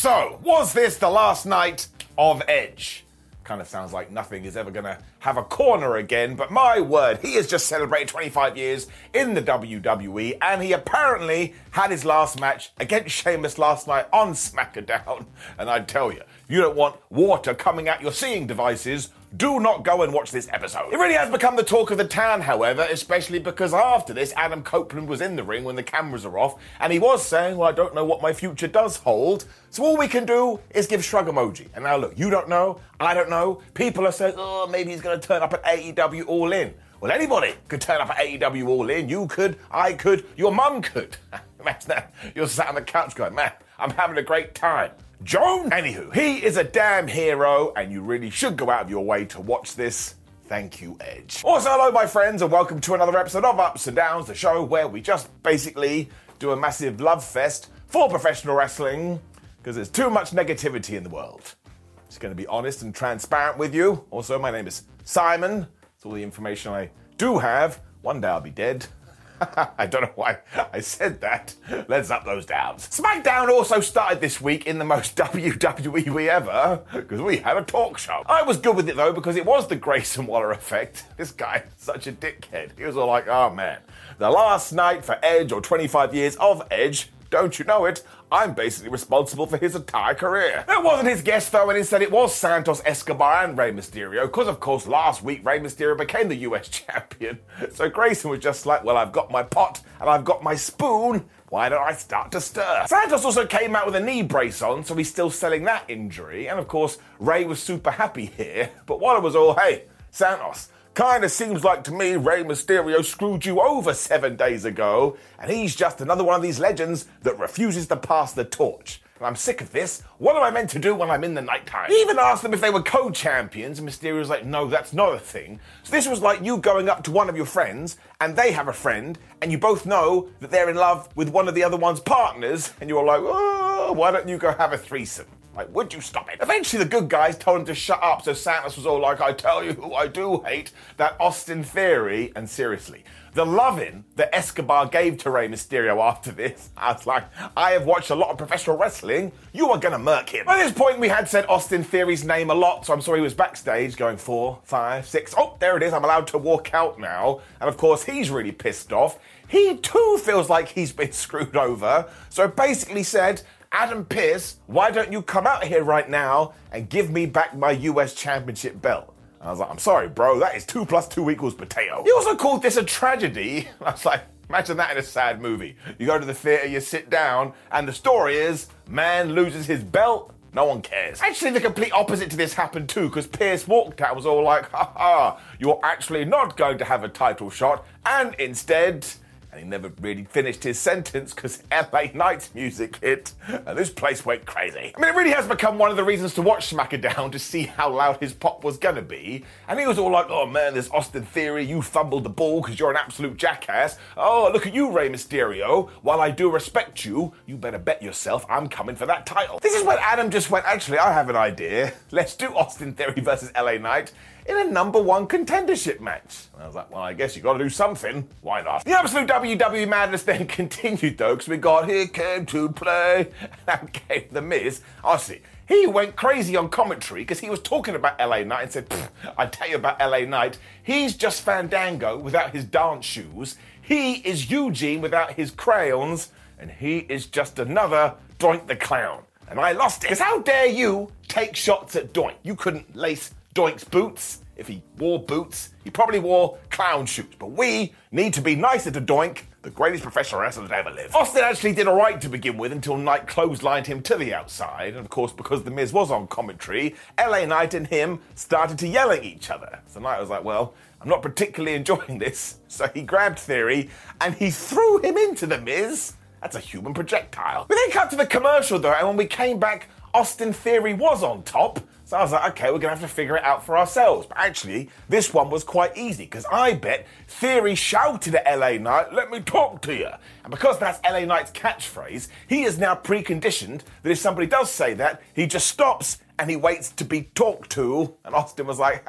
So, was this the last night of Edge? Kind of sounds like nothing is ever going to have a corner again, but my word, he has just celebrated 25 years in the WWE, and he apparently had his last match against Sheamus last night on SmackDown. And I tell you, you don't want water coming out your seeing devices do not go and watch this episode. It really has become the talk of the town, however, especially because after this, Adam Copeland was in the ring when the cameras are off, and he was saying, Well, I don't know what my future does hold. So all we can do is give shrug emoji. And now look, you don't know, I don't know. People are saying, Oh, maybe he's going to turn up at AEW All In. Well, anybody could turn up at AEW All In. You could, I could, your mum could. Imagine that. You're sat on the couch going, Man, I'm having a great time. Joan? Anywho, he is a damn hero, and you really should go out of your way to watch this. Thank you, Edge. Also, hello, my friends, and welcome to another episode of Ups and Downs, the show where we just basically do a massive love fest for professional wrestling because there's too much negativity in the world. Just going to be honest and transparent with you. Also, my name is Simon. That's all the information I do have. One day I'll be dead. I don't know why I said that. Let's up those downs. SmackDown also started this week in the most WWE we ever, because we had a talk show. I was good with it though, because it was the Grayson Waller effect. This guy, such a dickhead. He was all like, oh man, the last night for Edge or 25 years of Edge, don't you know it? I'm basically responsible for his entire career. It wasn't his guest though, and instead it was Santos Escobar and Rey Mysterio, because of course last week Rey Mysterio became the US champion. So Grayson was just like, well, I've got my pot and I've got my spoon. Why don't I start to stir? Santos also came out with a knee brace on, so he's still selling that injury. And of course, Rey was super happy here. But while it was all, hey, Santos, Kinda seems like to me Rey Mysterio screwed you over seven days ago, and he's just another one of these legends that refuses to pass the torch. And I'm sick of this. What am I meant to do when I'm in the nighttime? He even asked them if they were co-champions, and Mysterio's like, no, that's not a thing. So this was like you going up to one of your friends, and they have a friend, and you both know that they're in love with one of the other one's partners, and you're like, oh, why don't you go have a threesome? Like, would you stop it? Eventually, the good guys told him to shut up, so Santos was all like, I tell you who I do hate, that Austin Theory. And seriously, the loving that Escobar gave to Rey Mysterio after this, I was like, I have watched a lot of professional wrestling. You are gonna murk him. By this point, we had said Austin Theory's name a lot, so I'm sorry he was backstage going four, five, six. Oh, there it is. I'm allowed to walk out now. And of course, he's really pissed off. He too feels like he's been screwed over. So basically said, Adam Pearce, why don't you come out here right now and give me back my US Championship belt? And I was like, I'm sorry, bro, that is two plus two equals potato. He also called this a tragedy. I was like, imagine that in a sad movie. You go to the theatre, you sit down, and the story is man loses his belt. No one cares. Actually, the complete opposite to this happened too, because Pearce walked out and was all like, ha ha, you're actually not going to have a title shot, and instead, And he never really finished his sentence because LA Knight's music hit and this place went crazy. I mean, it really has become one of the reasons to watch SmackDown to see how loud his pop was gonna be. And he was all like, oh man, this Austin Theory, you fumbled the ball because you're an absolute jackass. Oh, look at you, Rey Mysterio. While I do respect you, you better bet yourself I'm coming for that title. This is when Adam just went, actually, I have an idea. Let's do Austin Theory versus LA Knight in a number one contendership match. And I was like, well, I guess you got to do something. Why not? The absolute WWE madness then continued though, because we got Here Came to Play, and out came The Miz. Ah, Honestly, he went crazy on commentary because he was talking about LA Knight and said, I tell you about LA Knight, he's just Fandango without his dance shoes. He is Eugene without his crayons, and he is just another Doink the Clown. And I lost it. Because how dare you take shots at Doink? You couldn't lace Doink's boots. If he wore boots, he probably wore clown shoes. But we need to be nicer to Doink, the greatest professional wrestler that ever lived. Austin actually did alright to begin with until Knight clotheslined him to the outside. And of course, because The Miz was on commentary, LA Knight and him started to yell at each other. So Knight was like, well, I'm not particularly enjoying this. So he grabbed Theory and he threw him into The Miz. That's a human projectile. We then cut to the commercial though, and when we came back, Austin Theory was on top. So I was like, okay, we're gonna have to figure it out for ourselves. But actually, this one was quite easy because I bet Theory shouted at LA Knight, let me talk to you. And because that's LA Knight's catchphrase, he is now preconditioned that if somebody does say that, he just stops and he waits to be talked to. And Austin was like,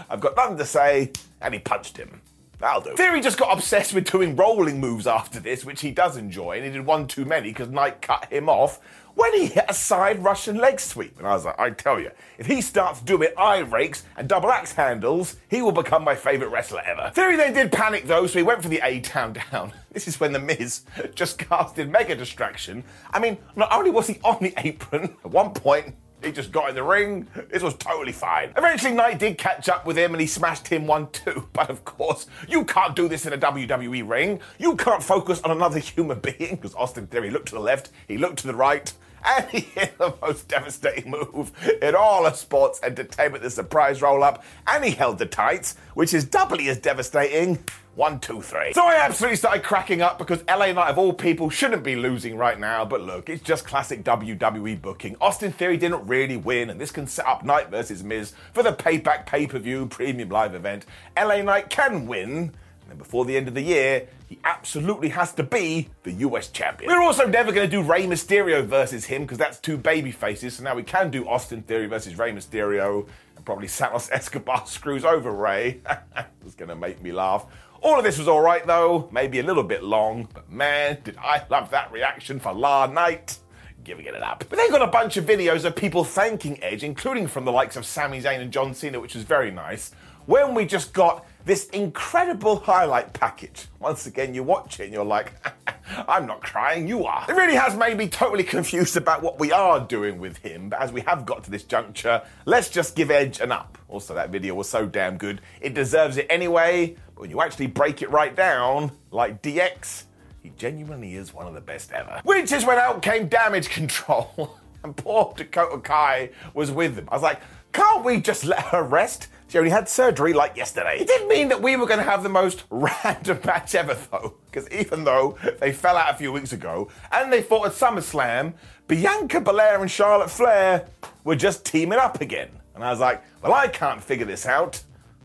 I've got nothing to say. And he punched him. That'll do. Theory just got obsessed with doing rolling moves after this, which he does enjoy, and he did one too many because Knight cut him off when he hit a side Russian leg sweep. And I was like, I tell you, if he starts doing eye rakes and double axe handles, he will become my favourite wrestler ever. Theory then did panic though, so he went for the A Town down. This is when The Miz just casted Mega Distraction. I mean, not only was he on the apron, at one point, he just got in the ring. This was totally fine. Eventually, Knight did catch up with him and he smashed him one too. But of course, you can't do this in a WWE ring. You can't focus on another human being because Austin Theory looked to the left, he looked to the right, and he hit the most devastating move in all of sports entertainment, the surprise roll up, and he held the tights, which is doubly as devastating. One, two, three. So I absolutely started cracking up because LA Knight, of all people, shouldn't be losing right now. But look, it's just classic WWE booking. Austin Theory didn't really win, and this can set up Knight versus Miz for the payback pay per view premium live event. LA Knight can win. And before the end of the year, he absolutely has to be the US champion. We're also never going to do Rey Mysterio versus him because that's two baby faces. So now we can do Austin Theory versus Rey Mysterio. And probably Santos Escobar screws over Rey. it's going to make me laugh. All of this was alright though, maybe a little bit long, but man, did I love that reaction for LA Knight giving it up. But they got a bunch of videos of people thanking Edge, including from the likes of Sami Zayn and John Cena, which was very nice. When we just got this incredible highlight package. Once again, you watch it and you're like, I'm not crying, you are. It really has made me totally confused about what we are doing with him, but as we have got to this juncture, let's just give Edge an up. Also, that video was so damn good, it deserves it anyway, but when you actually break it right down, like DX, he genuinely is one of the best ever. Which is when out came damage control. and poor Dakota Kai was with them. I was like, can't we just let her rest? She only had surgery like yesterday. It didn't mean that we were going to have the most random match ever, though, because even though they fell out a few weeks ago and they fought at SummerSlam, Bianca Belair and Charlotte Flair were just teaming up again. And I was like, well, I can't figure this out.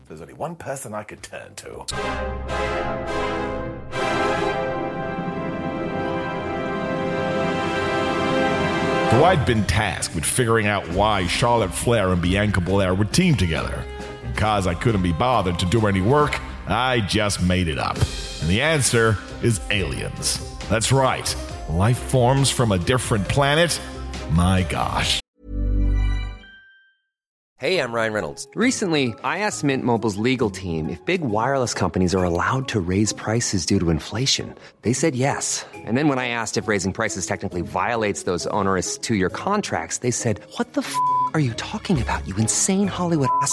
There's only one person I could turn to. So I'd been tasked with figuring out why Charlotte Flair and Bianca Belair were teamed together. Because I couldn't be bothered to do any work, I just made it up. And the answer is aliens. That's right, life forms from a different planet. My gosh. Hey, I'm Ryan Reynolds. Recently, I asked Mint Mobile's legal team if big wireless companies are allowed to raise prices due to inflation. They said yes. And then when I asked if raising prices technically violates those onerous two year contracts, they said, What the f are you talking about, you insane Hollywood ass?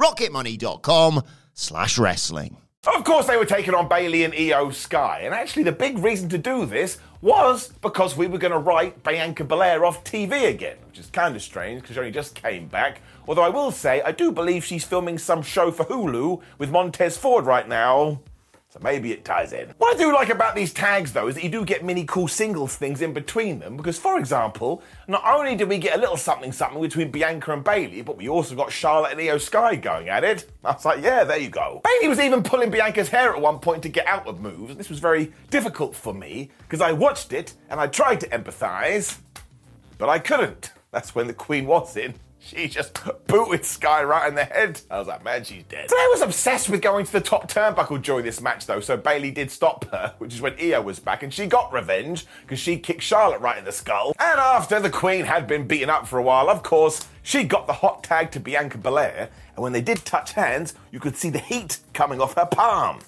rocketmoney.com slash wrestling. Of course, they were taking on Bayley and IYO SKY, and actually, the big reason to do this was because we were going to write Bianca Belair off TV again, which is kind of strange because she only just came back. Although I will say, I do believe she's filming some show for Hulu with Montez Ford right now. So maybe it ties in. What I do like about these tags though is that you do get mini cool singles things in between them because for example, not only did we get a little something something between Bianca and Bayley, but we also got Charlotte and IYO SKY going at it. I was like, yeah, there you go. Bayley was even pulling Bianca's hair at one point to get out of moves. This was very difficult for me because I watched it and I tried to empathize, but I couldn't. That's when the Queen was in. She just booted Sky right in the head. I was like, man, she's dead. I was obsessed with going to the top turnbuckle during this match, though, so Bayley did stop her, which is when IYO was back, and she got revenge because she kicked Charlotte right in the skull. And after the Queen had been beaten up for a while, of course, she got the hot tag to Bianca Belair, and when they did touch hands, you could see the heat coming off her palm.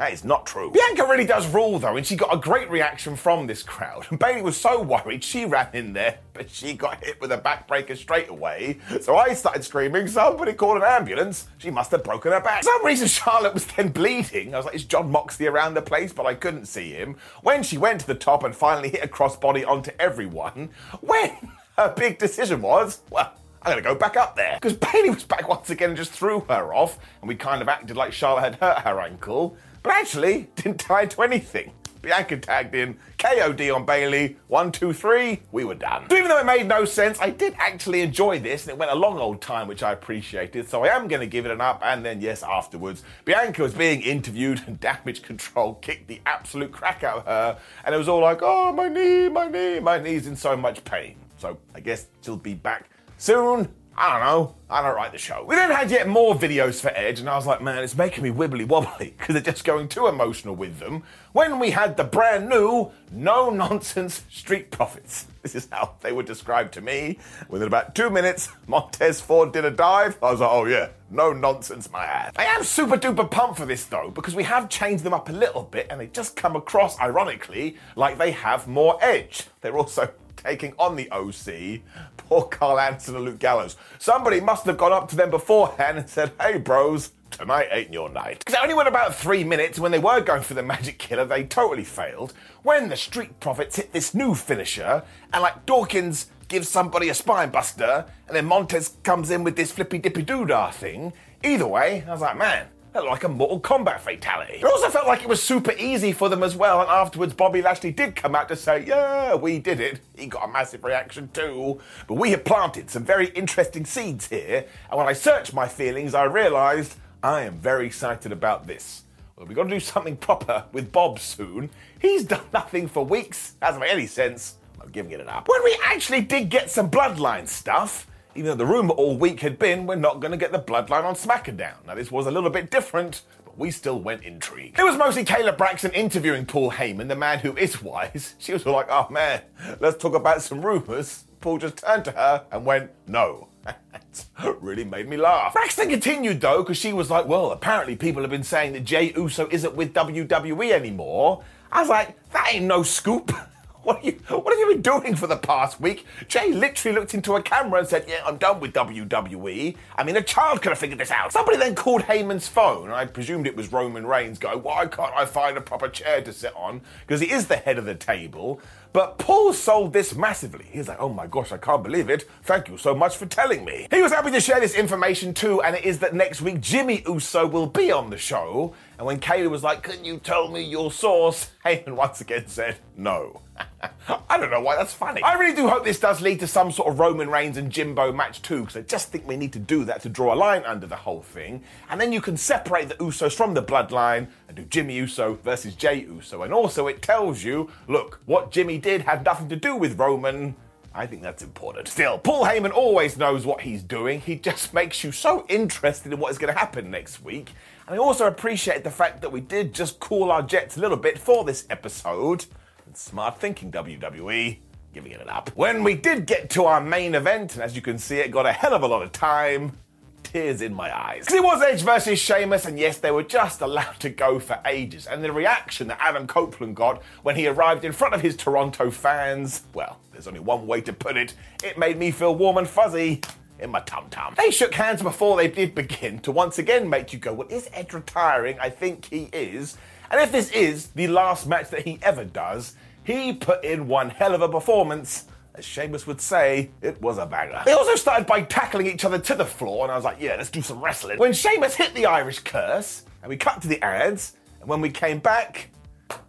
That is not true. Bianca really does rule though, and she got a great reaction from this crowd. And Bayley was so worried, she ran in there, but she got hit with a backbreaker straight away. So I started screaming, somebody call an ambulance. She must have broken her back. For some reason, Charlotte was then bleeding. I was like, is Jon Moxley around the place? But I couldn't see him. When she went to the top and finally hit a crossbody onto everyone, when her big decision was, well, I'm gonna go back up there. Because Bayley was back once again and just threw her off, and we kind of acted like Charlotte had hurt her ankle but actually didn't tie to anything. Bianca tagged in, KOD on Bayley, one, two, three, we were done. So even though it made no sense, I did actually enjoy this, and it went a long old time, which I appreciated. So I am going to give it an up, and then yes, afterwards, Bianca was being interviewed, and Damage Control kicked the absolute crack out of her, and it was all like, oh, my knee, my knee, my knee's in so much pain. So I guess she'll be back soon. I don't know. I don't write the show. We then had yet more videos for Edge, and I was like, man, it's making me wibbly wobbly because they're just going too emotional with them. When we had the brand new, no nonsense Street Profits. This is how they were described to me. Within about two minutes, Montez Ford did a dive. I was like, oh yeah, no nonsense, my ass. I am super duper pumped for this though, because we have changed them up a little bit, and they just come across, ironically, like they have more edge. They're also taking on the OC. Poor Karl Anderson and Luke Gallows. Somebody must have gone up to them beforehand and said, hey, bros, tonight ain't your night. Because it only went about three minutes when they were going for the magic killer, they totally failed. When the Street Profits hit this new finisher, and like Dawkins gives somebody a spine buster, and then Montez comes in with this flippy dippy doodah thing. Either way, I was like, man, like a Mortal Kombat fatality. It also felt like it was super easy for them as well, and afterwards Bobby Lashley did come out to say, yeah, we did it. He got a massive reaction too. But we have planted some very interesting seeds here, and when I searched my feelings, I realised I am very excited about this. Well, we've got to do something proper with Bob soon. He's done nothing for weeks, hasn't made any sense. I'm giving it an up. When we actually did get some bloodline stuff, even though the rumour all week had been we're not going to get the bloodline on SmackDown. Now, this was a little bit different, but we still went intrigued. It was mostly Kayla Braxton interviewing Paul Heyman, the man who is wise. She was like, oh man, let's talk about some rumours. Paul just turned to her and went, no. Really made me laugh. Braxton continued though, because she was like, well, apparently people have been saying that Jey Uso isn't with WWE anymore. I was like, that ain't no scoop. What, you, what have you been doing for the past week? Jey literally looked into a camera and said, Yeah, I'm done with WWE. I mean, a child could have figured this out. Somebody then called Heyman's phone. I presumed it was Roman Reigns going, Why can't I find a proper chair to sit on? Because he is the head of the table. But Paul sold this massively. He's like, oh my gosh, I can't believe it. Thank you so much for telling me. He was happy to share this information too, and it is that next week Jimmy Uso will be on the show. And when Kaylee was like, can you tell me your source? Heyman once again said, no. I don't know why that's funny. I really do hope this does lead to some sort of Roman Reigns and Jimbo match too, because I just think we need to do that to draw a line under the whole thing. And then you can separate the Usos from the bloodline and do Jimmy Uso versus Jey Uso. And also it tells you, look, what Jimmy did had nothing to do with Roman. I think that's important. Still, Paul Heyman always knows what he's doing. He just makes you so interested in what is going to happen next week. And I also appreciate the fact that we did just cool our jets a little bit for this episode. And smart thinking, WWE. Giving it up. When we did get to our main event, and as you can see, it got a hell of a lot of time tears in my eyes. Because it was Edge versus Sheamus, and yes, they were just allowed to go for ages. And the reaction that Adam Copeland got when he arrived in front of his Toronto fans, well, there's only one way to put it. It made me feel warm and fuzzy in my tum tum. They shook hands before they did begin to once again make you go, Well, is Edge retiring? I think he is. And if this is the last match that he ever does, he put in one hell of a performance. As Sheamus would say, it was a banger. They also started by tackling each other to the floor, and I was like, yeah, let's do some wrestling. When Sheamus hit the Irish curse, and we cut to the ads, and when we came back,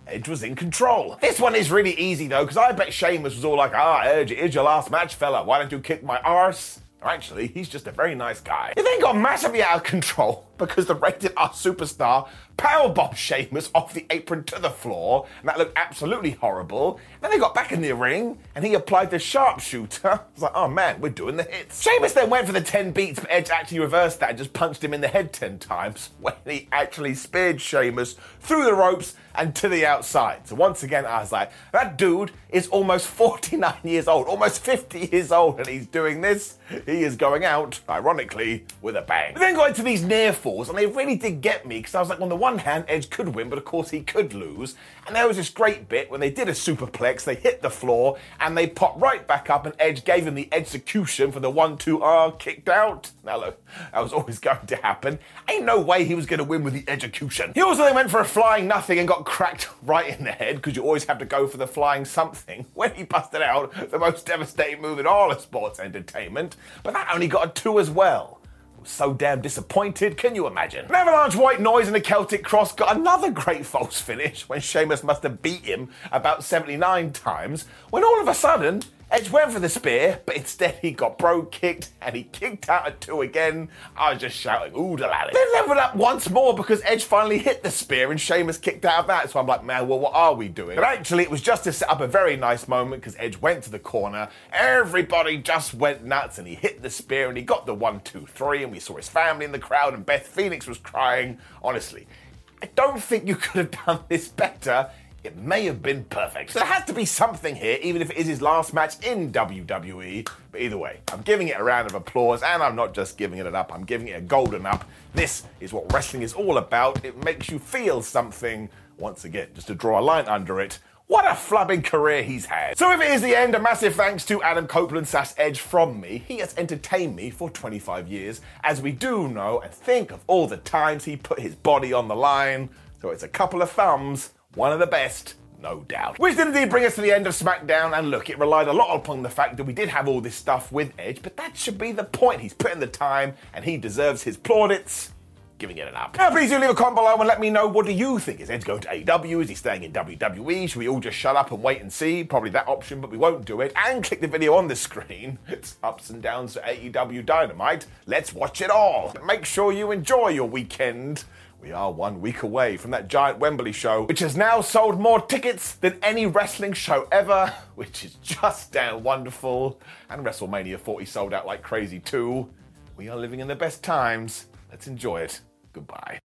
Edge was in control. This one is really easy though, because I bet Sheamus was all like, ah, Edge, it is your last match, fella. Why don't you kick my arse? Actually, he's just a very nice guy. It then got massively out of control because the rated R superstar powerbombed Sheamus off the apron to the floor, and that looked absolutely horrible. Then they got back in the ring, and he applied the sharpshooter. I was like, oh man, we're doing the hits. Sheamus then went for the 10 beats, but Edge actually reversed that and just punched him in the head 10 times when he actually speared Sheamus through the ropes and to the outside. So once again, I was like, that dude is almost 49 years old, almost 50 years old, and he's doing this. He is going out, ironically, with a bang. We then got into these near falls, and they really did get me because I was like, on the one hand, Edge could win, but of course he could lose. And there was this great bit when they did a superplex, they hit the floor, and they popped right back up, and Edge gave him the execution for the 1 2 R kicked out. Now, look, that was always going to happen. Ain't no way he was going to win with the execution. He also then went for a flying nothing and got cracked right in the head because you always have to go for the flying something. When he busted out the most devastating move in all of sports entertainment, but that only got a two as well. So damn disappointed, can you imagine? An avalanche white noise and a Celtic cross got another great false finish when Sheamus must have beat him about 79 times, when all of a sudden Edge went for the spear, but instead he got Brogue kicked and he kicked out at two again. I was just shouting, ooh, the lally. Then leveled up once more because Edge finally hit the spear and Sheamus kicked out of that. So I'm like, man, well, what are we doing? But actually, it was just to set up a very nice moment because Edge went to the corner. Everybody just went nuts and he hit the spear and he got the one, two, three. And we saw his family in the crowd and Beth Phoenix was crying. Honestly, I don't think you could have done this better it may have been perfect. So there has to be something here, even if it is his last match in WWE. But either way, I'm giving it a round of applause, and I'm not just giving it an up, I'm giving it a golden up. This is what wrestling is all about. It makes you feel something. Once again, just to draw a line under it. What a flubbing career he's had. So if it is the end, a massive thanks to Adam Copeland Sass Edge from me. He has entertained me for 25 years, as we do know and think of all the times he put his body on the line. So it's a couple of thumbs one of the best, no doubt. Which did indeed bring us to the end of SmackDown, and look, it relied a lot upon the fact that we did have all this stuff with Edge, but that should be the point. He's put in the time, and he deserves his plaudits. Giving it an up. Now, please do leave a comment below and let me know what do you think. Is Edge going to AEW? Is he staying in WWE? Should we all just shut up and wait and see? Probably that option, but we won't do it. And click the video on the screen. It's ups and downs to AEW Dynamite. Let's watch it all. Make sure you enjoy your weekend. We are one week away from that giant Wembley show, which has now sold more tickets than any wrestling show ever, which is just damn wonderful. And WrestleMania 40 sold out like crazy too. We are living in the best times. Let's enjoy it. Goodbye.